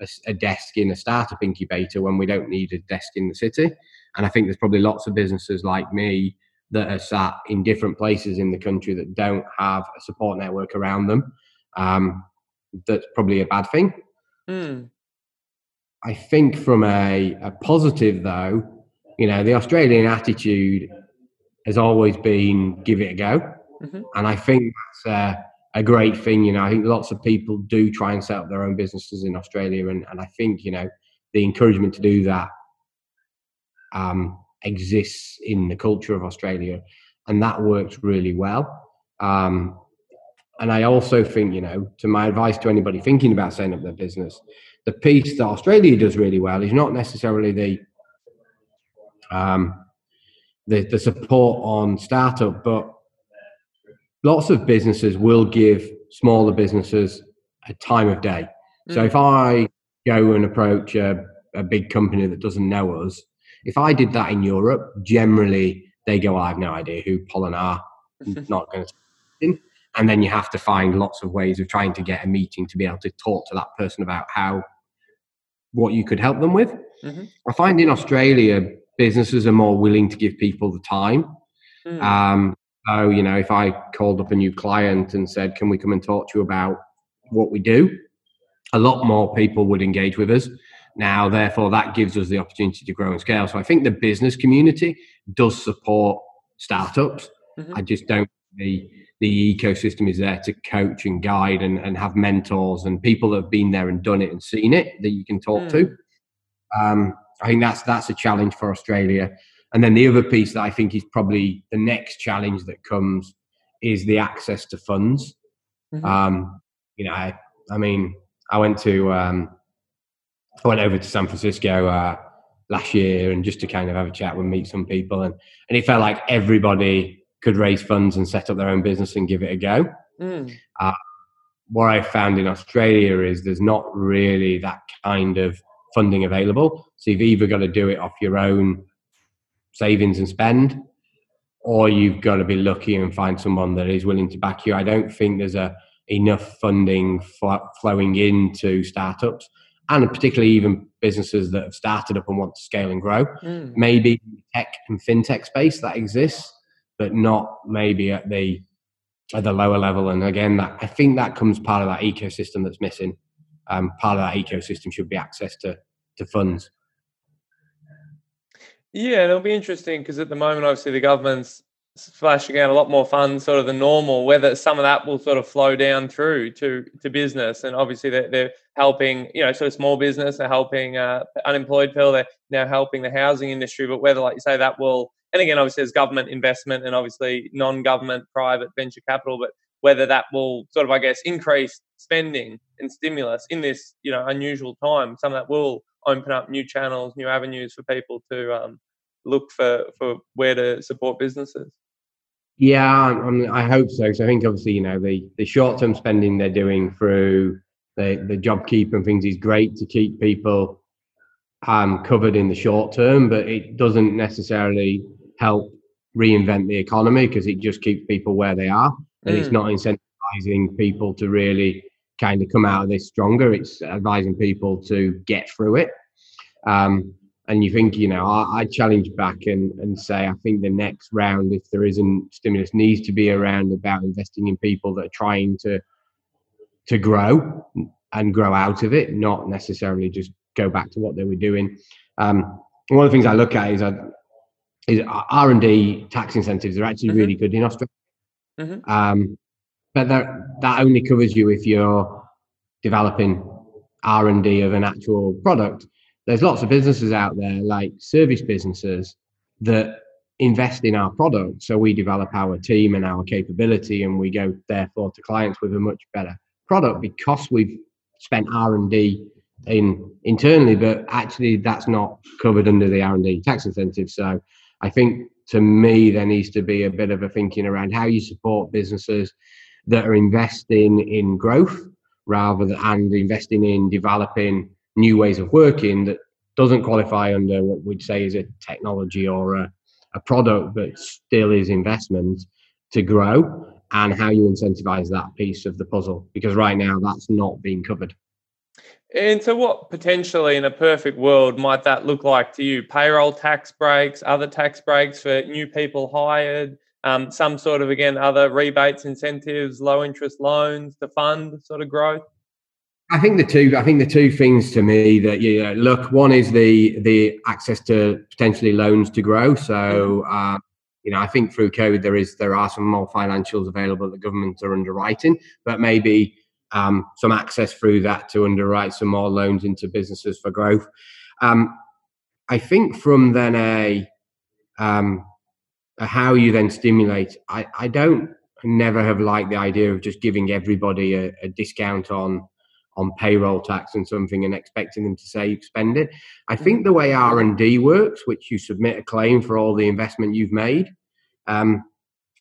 a, a desk in a startup incubator when we don't need a desk in the city. And I think there's probably lots of businesses like me that are sat in different places in the country that don't have a support network around them um, that's probably a bad thing. Mm. I think from a, a positive though, you know, the Australian attitude has always been give it a go. Mm-hmm. And I think that's a, a, great thing. You know, I think lots of people do try and set up their own businesses in Australia. And, and I think, you know, the encouragement to do that um, exists in the culture of Australia. And that works really well. Um, and I also think, you know, to my advice to anybody thinking about setting up their business, the piece that Australia does really well is not necessarily the um, the, the support on startup, but lots of businesses will give smaller businesses a time of day. Mm. So if I go and approach a, a big company that doesn't know us, if I did that in Europe, generally they go, I have no idea who Pollen are, not going to and then you have to find lots of ways of trying to get a meeting to be able to talk to that person about how what you could help them with mm-hmm. i find in australia businesses are more willing to give people the time mm. um, so you know if i called up a new client and said can we come and talk to you about what we do a lot more people would engage with us now therefore that gives us the opportunity to grow and scale so i think the business community does support startups mm-hmm. i just don't the the ecosystem is there to coach and guide and, and have mentors and people that have been there and done it and seen it that you can talk mm. to. Hmm. Um, I think that's that's a challenge for Australia. And then the other piece that I think is probably the next challenge that comes is the access to funds. Mm-hmm. Um, you know, I, I, mean, I went to um, I went over to San Francisco uh, last year and just to kind of have a chat and meet some people, and and it felt like everybody could raise funds and set up their own business and give it a go. Mm. Uh, what I found in Australia is there's not really that kind of funding available. So you've either got to do it off your own savings and spend, or you've got to be lucky and find someone that is willing to back you. I don't think there's a enough funding fl- flowing into startups and particularly even businesses that have started up and want to scale and grow. Mm. Maybe tech and fintech space that exists, but not maybe at the at the lower level. And again, that I think that comes part of that ecosystem that's missing. Um, part of that ecosystem should be access to to funds. Yeah, it'll be interesting because at the moment, obviously, the government's splashing out a lot more funds sort of than normal whether some of that will sort of flow down through to to business and obviously they're, they're helping you know sort of small business they're helping uh, unemployed people they're now helping the housing industry but whether like you say that will and again obviously there's government investment and obviously non-government private venture capital but whether that will sort of i guess increase spending and stimulus in this you know unusual time some of that will open up new channels new avenues for people to um, look for for where to support businesses yeah, I, I hope so. So I think obviously, you know, the, the short term spending they're doing through the, the JobKeeper and things is great to keep people um, covered in the short term, but it doesn't necessarily help reinvent the economy because it just keeps people where they are. And mm. it's not incentivizing people to really kind of come out of this stronger. It's advising people to get through it. Um, and you think, you know, I, I, challenge back and, and say, I think the next round, if there isn't stimulus, needs to be around about investing in people that are trying to to grow and grow out of it, not necessarily just go back to what they were doing. Um, one of the things I look at is is R and D tax incentives are actually mm-hmm. really good in Australia, mm-hmm. um, but that that only covers you if you're developing R and D of an actual product. There's lots of businesses out there like service businesses that invest in our product. So we develop our team and our capability and we go therefore to clients with a much better product because we've spent r&d in internally. But actually that's not covered under the r&d tax incentive so i think to me there needs to be a bit of a thinking around how you support businesses that are investing in growth rather than and investing in developing new ways of working that doesn't qualify under what we'd say is a technology or a, a product, but still is investment to grow and how you incentivize that piece of the puzzle because right now that's not being covered. And so, what potentially in a perfect world might that look like to you? Payroll tax breaks, other tax breaks for new people hired, um, some sort of, again, other rebates, incentives, low interest loans to fund sort of growth? I think the two. I think the two things to me that you know, look. One is the the access to potentially loans to grow. So uh, you know, I think through COVID there is there are some more financials available that governments are underwriting, but maybe um, some access through that to underwrite some more loans into businesses for growth. Um, I think from then a, um, a how you then stimulate. I I don't never have liked the idea of just giving everybody a, a discount on on payroll tax and something and expecting them to say you spend it. I think the way R and D works, which you submit a claim for all the investment you've made, um,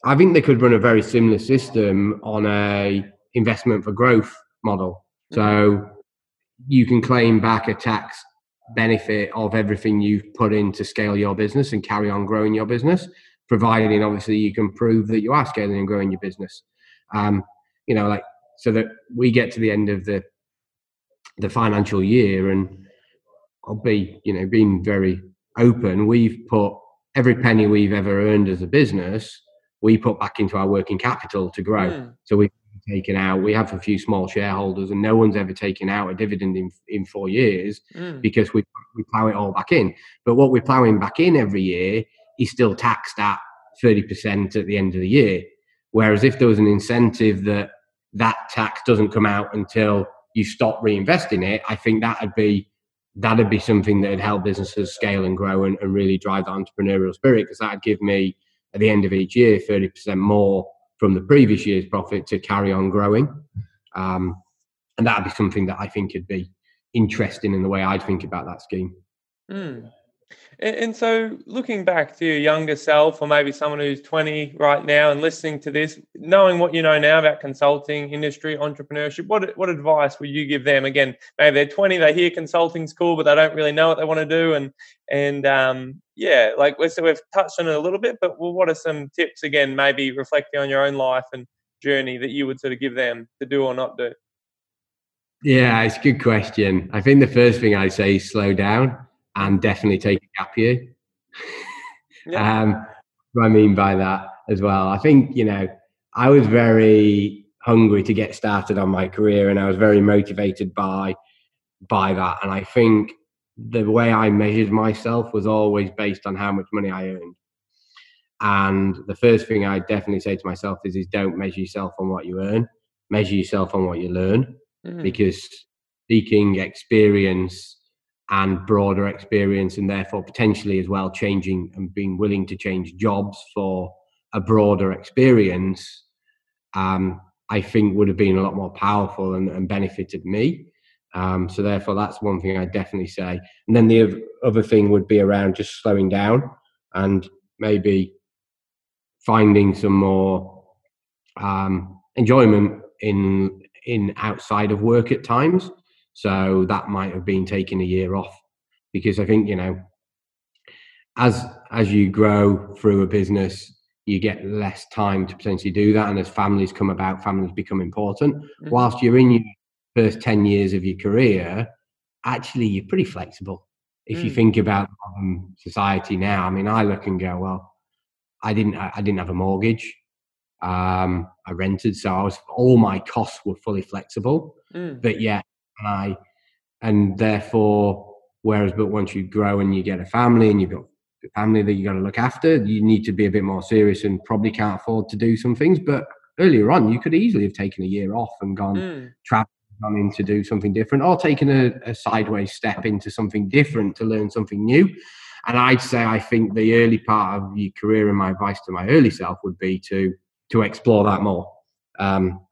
I think they could run a very similar system on a investment for growth model. So you can claim back a tax benefit of everything you've put in to scale your business and carry on growing your business, providing obviously you can prove that you are scaling and growing your business. Um, you know, like so that we get to the end of the the financial year, and I'll be, you know, being very open. We've put every penny we've ever earned as a business, we put back into our working capital to grow. Mm. So we've taken out. We have a few small shareholders, and no one's ever taken out a dividend in in four years mm. because we we plow it all back in. But what we're plowing back in every year is still taxed at thirty percent at the end of the year. Whereas if there was an incentive that that tax doesn't come out until you stop reinvesting it, I think that'd be that'd be something that'd help businesses scale and grow and, and really drive the entrepreneurial spirit because that'd give me at the end of each year 30% more from the previous year's profit to carry on growing. Um, and that'd be something that I think would be interesting in the way I'd think about that scheme. Mm. And, so, looking back to your younger self, or maybe someone who's 20 right now and listening to this, knowing what you know now about consulting, industry, entrepreneurship, what, what advice would you give them? Again, maybe they're 20, they hear consulting's cool, but they don't really know what they want to do. And, and um, yeah, like so we've touched on it a little bit, but what are some tips, again, maybe reflecting on your own life and journey that you would sort of give them to do or not do? Yeah, it's a good question. I think the first thing I say is slow down and definitely take a gap year. yeah. um, what I mean by that as well. I think, you know, I was very hungry to get started on my career and I was very motivated by by that. And I think the way I measured myself was always based on how much money I earned. And the first thing I definitely say to myself is, is don't measure yourself on what you earn, measure yourself on what you learn, mm-hmm. because seeking experience and broader experience, and therefore potentially as well changing and being willing to change jobs for a broader experience, um, I think would have been a lot more powerful and, and benefited me. Um, so therefore, that's one thing I definitely say. And then the other thing would be around just slowing down and maybe finding some more um, enjoyment in in outside of work at times. So that might have been taking a year off because I think, you know, as as you grow through a business, you get less time to potentially do that. And as families come about, families become important. Mm-hmm. Whilst you're in your first 10 years of your career, actually you're pretty flexible. If mm. you think about um, society now, I mean, I look and go, well, I didn't, I, I didn't have a mortgage. Um, I rented, so I was all my costs were fully flexible. Mm. But yet, and I, and therefore, whereas, but once you grow and you get a family and you've got a family that you got to look after, you need to be a bit more serious and probably can't afford to do some things. But earlier on, you could easily have taken a year off and gone mm. travel gone in to do something different or taken a, a sideways step into something different to learn something new. And I'd say I think the early part of your career and my advice to my early self would be to to explore that more. Um,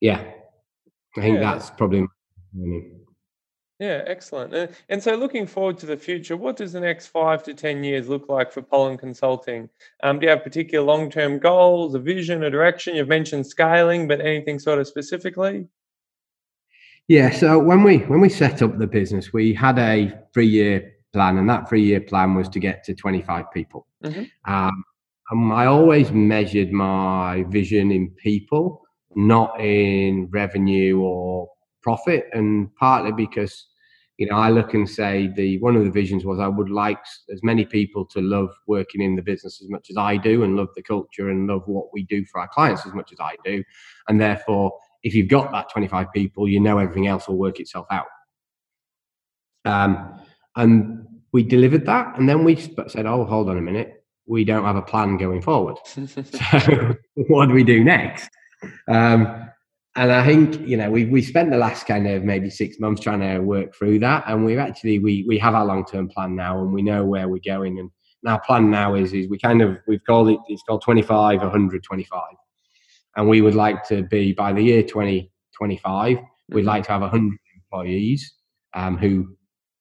yeah, I think yeah. that's probably. Yeah, excellent. And so, looking forward to the future, what does the next five to 10 years look like for Pollen Consulting? Um, do you have particular long term goals, a vision, a direction? You've mentioned scaling, but anything sort of specifically? Yeah, so when we when we set up the business, we had a three year plan, and that three year plan was to get to 25 people. Mm-hmm. Um, and I always measured my vision in people, not in revenue or profit, and partly because you know I look and say the one of the visions was I would like as many people to love working in the business as much as I do, and love the culture and love what we do for our clients as much as I do, and therefore if you've got that 25 people, you know everything else will work itself out. Um, and we delivered that, and then we said, "Oh, hold on a minute, we don't have a plan going forward. so what do we do next?" Um, and I think you know we we spent the last kind of maybe six months trying to work through that, and we've actually we we have our long term plan now, and we know where we're going. And our plan now is is we kind of we've called it it's called 25 125 and we would like to be by the year 2025 we'd like to have 100 employees um, who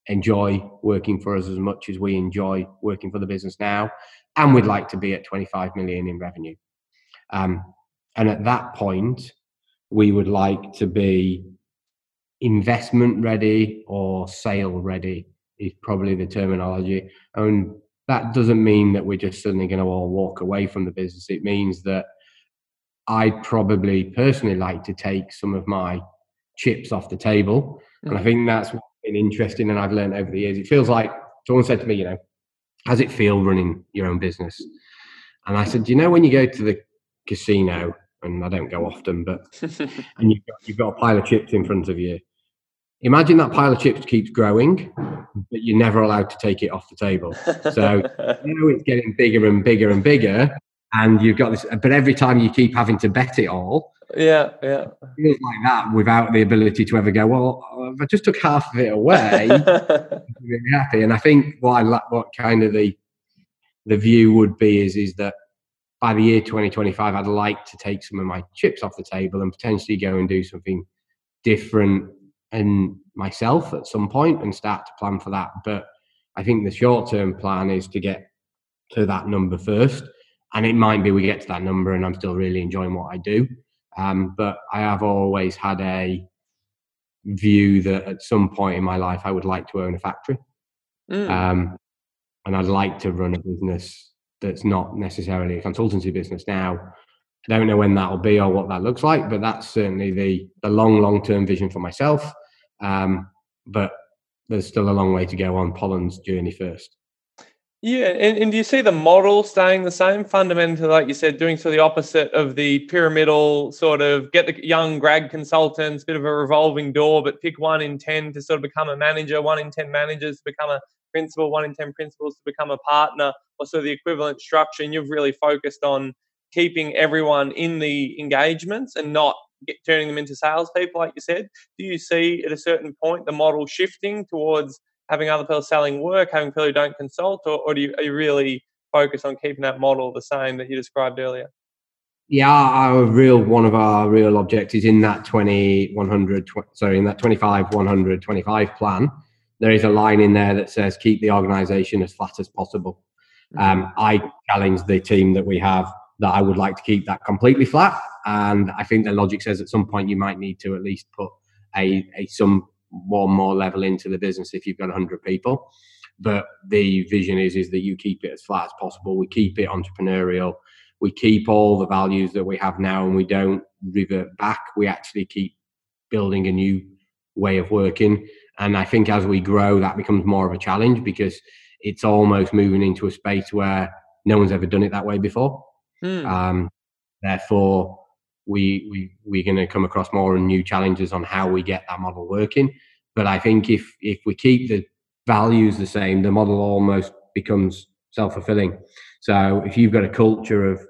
enjoy working for us as much as we enjoy working for the business now. And we'd like to be at 25 million in revenue. Um, and at that point we would like to be investment ready or sale ready is probably the terminology. And that doesn't mean that we're just suddenly going to all walk away from the business. It means that I'd probably personally like to take some of my chips off the table. And I mm. think that's been interesting and I've learned over the years. It feels like someone said to me, you know, how's it feel running your own business? And I said, you know, when you go to the casino and I don't go mm. often, but and you've got, you've got a pile of chips in front of you. Imagine that pile of chips keeps growing, but you're never allowed to take it off the table. So you know it's getting bigger and bigger and bigger, and you've got this. But every time you keep having to bet it all, yeah, yeah, feels like that without the ability to ever go. Well, if I just took half of it away, I'd be really happy. And I think what I what kind of the the view would be is is that by the year 2025, I'd like to take some of my chips off the table and potentially go and do something different and myself at some point and start to plan for that. But I think the short term plan is to get to that number first. And it might be we get to that number and I'm still really enjoying what I do. Um, but I have always had a view that at some point in my life I would like to own a factory. Mm. Um, and I'd like to run a business that's not necessarily a consultancy business now. I don't know when that'll be or what that looks like, but that's certainly the the long, long term vision for myself. Um, but there's still a long way to go on Pollen's journey first. Yeah, and, and do you see the model staying the same fundamentally, like you said, doing sort of the opposite of the pyramidal sort of get the young grad consultants, bit of a revolving door, but pick one in 10 to sort of become a manager, one in 10 managers to become a principal, one in 10 principals to become a partner, or of the equivalent structure. And you've really focused on keeping everyone in the engagements and not get, turning them into salespeople, like you said. Do you see at a certain point the model shifting towards having other people selling work, having people who don't consult, or, or do you, are you really focused on keeping that model the same that you described earlier? Yeah, our real one of our real objectives in that 20 100 tw- sorry in that 25 100 25 plan there is a line in there that says keep the organization as flat as possible. Um, i challenge the team that we have that i would like to keep that completely flat. And i think the logic says at some point you might need to at least put a, a some one more level into the business if you've got 100 people. But the vision is is that you keep it as flat as possible. We keep it entrepreneurial. We keep all the values that we have now and we don't revert back. We actually keep building a new way of working. And i think as we grow that becomes more of a challenge because it's almost moving into a space where no one's ever done it that way before hmm. um, therefore we we we're going to come across more and new challenges on how we get that model working. But I think if if we keep the values the same, the model almost becomes self fulfilling. So if you've got a culture of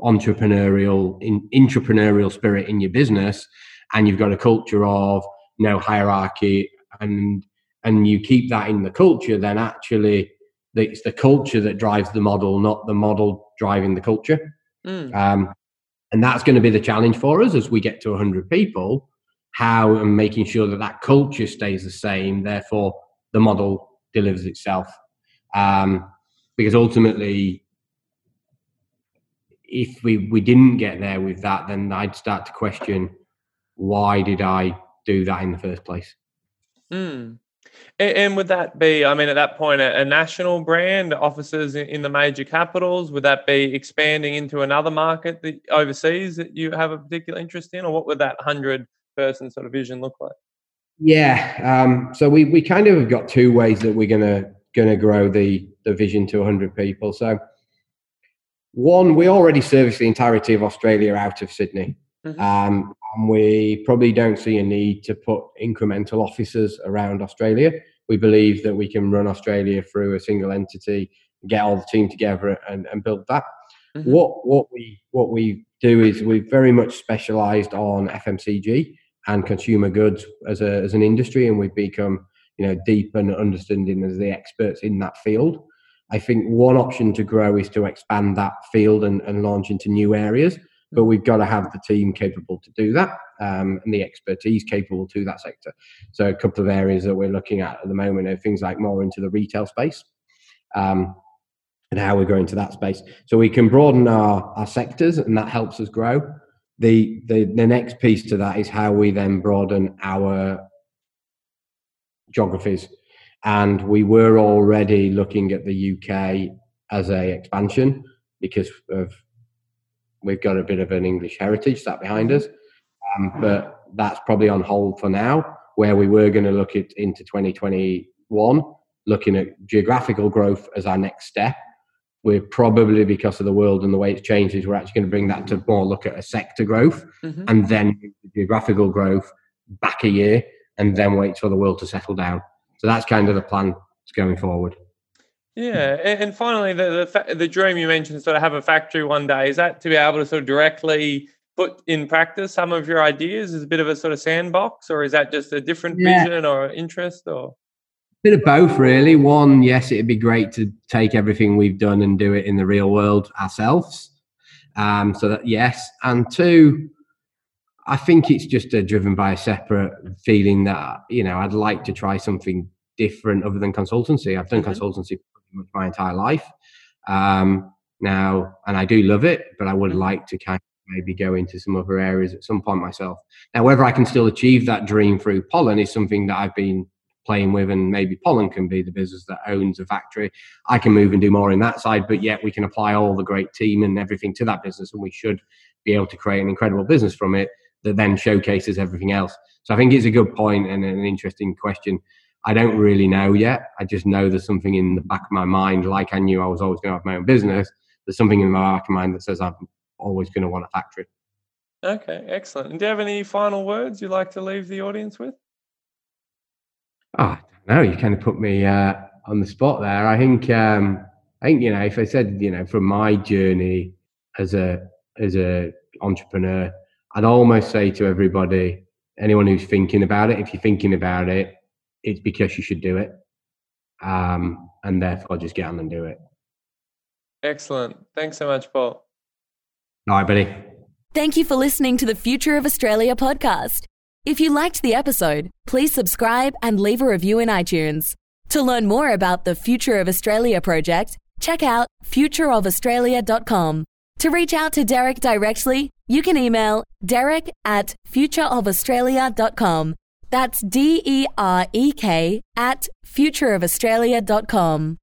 entrepreneurial in, entrepreneurial spirit in your business, and you've got a culture of no hierarchy, and and you keep that in the culture, then actually it's the culture that drives the model, not the model driving the culture. Mm. Um, and that's going to be the challenge for us as we get to 100 people. How and making sure that that culture stays the same, therefore the model delivers itself. Um, because ultimately, if we, we didn't get there with that, then I'd start to question why did I do that in the first place? Mm. And, and, would that be, I mean, at that point, a, national brand, offices in, in, the major capitals? Would that be expanding into another market that, overseas that you have a particular interest in? Or what would that 100 person sort of vision look like? Yeah. Um, so we, we kind of have got two ways that we're going to going to grow the, the vision to 100 people. So, one, we already service the entirety of Australia out of Sydney. Mm-hmm. Um, and we probably don't see a need to put incremental offices around Australia. We believe that we can run Australia through a single entity, get all the team together, and, and build that. Mm-hmm. What what we what we do is we've very much specialised on FMCG and consumer goods as a as an industry, and we've become you know deep and understanding as the experts in that field. I think one option to grow is to expand that field and, and launch into new areas but we've got to have the team capable to do that um, and the expertise capable to that sector. So a couple of areas that we're looking at at the moment are things like more into the retail space um, and how we're going to that space. So we can broaden our, our sectors and that helps us grow. The, the the next piece to that is how we then broaden our geographies. And we were already looking at the UK as a expansion because of we've got a bit of an English heritage sat behind us, um, but that's probably on hold for now. Where we were going to look at into 2021, looking at geographical growth as our next step. We're probably because of the world and the way it's changed, is we're actually going to bring that to more look at a sector growth mm-hmm. and then geographical growth back a year and then wait for the world to settle down. So that's kind of the plan going forward. Yeah, and finally, the the, the dream you mentioned, sort of have a factory one day, is that to be able to sort of directly put in practice some of your ideas as a bit of a sort of sandbox, or is that just a different yeah. vision or interest, or? A bit of both, really. One, yes, it'd be great to take everything we've done and do it in the real world ourselves. Um, so that yes, and two, I think it's just uh, driven by a separate feeling that you know I'd like to try something different other than consultancy. I've done mm-hmm. consultancy my entire life um, now, and I do love it. But I would mm-hmm. like to kind of maybe go into some other areas at some point myself. Now, whether I can still achieve that dream through Pollen is something that I've been playing with, and maybe Pollen can be the business that owns a factory. I can move and do more in that side, but yet we can apply all the great team and everything to that business, and we should be able to create an incredible business from it that then showcases everything else. So I think it's a good point and an interesting question. I don't really know yet. I just know there's something in the back of my mind, like I knew I was always going to have my own business. There's something in my back of my mind that says I'm always going to want a factory. Okay, excellent. And do you have any final words you'd like to leave the audience with? Oh, no, you kind of put me uh, on the spot there. I think, um, I think you know, if I said, you know, from my journey as a as a entrepreneur, I'd almost say to everybody, anyone who's thinking about it, if you're thinking about it, it's because you should do it. Um, and therefore just get on and do it. Excellent. Thanks so much, Paul. All right, buddy. Thank you for listening to the Future of Australia podcast. If you liked the episode, please subscribe and leave a review in iTunes. To learn more about the Future of Australia project, check out futureofaustralia.com. To reach out to Derek directly, you can email derek at futureofaustralia.com. That's D E R E K at futureofaustralia.com.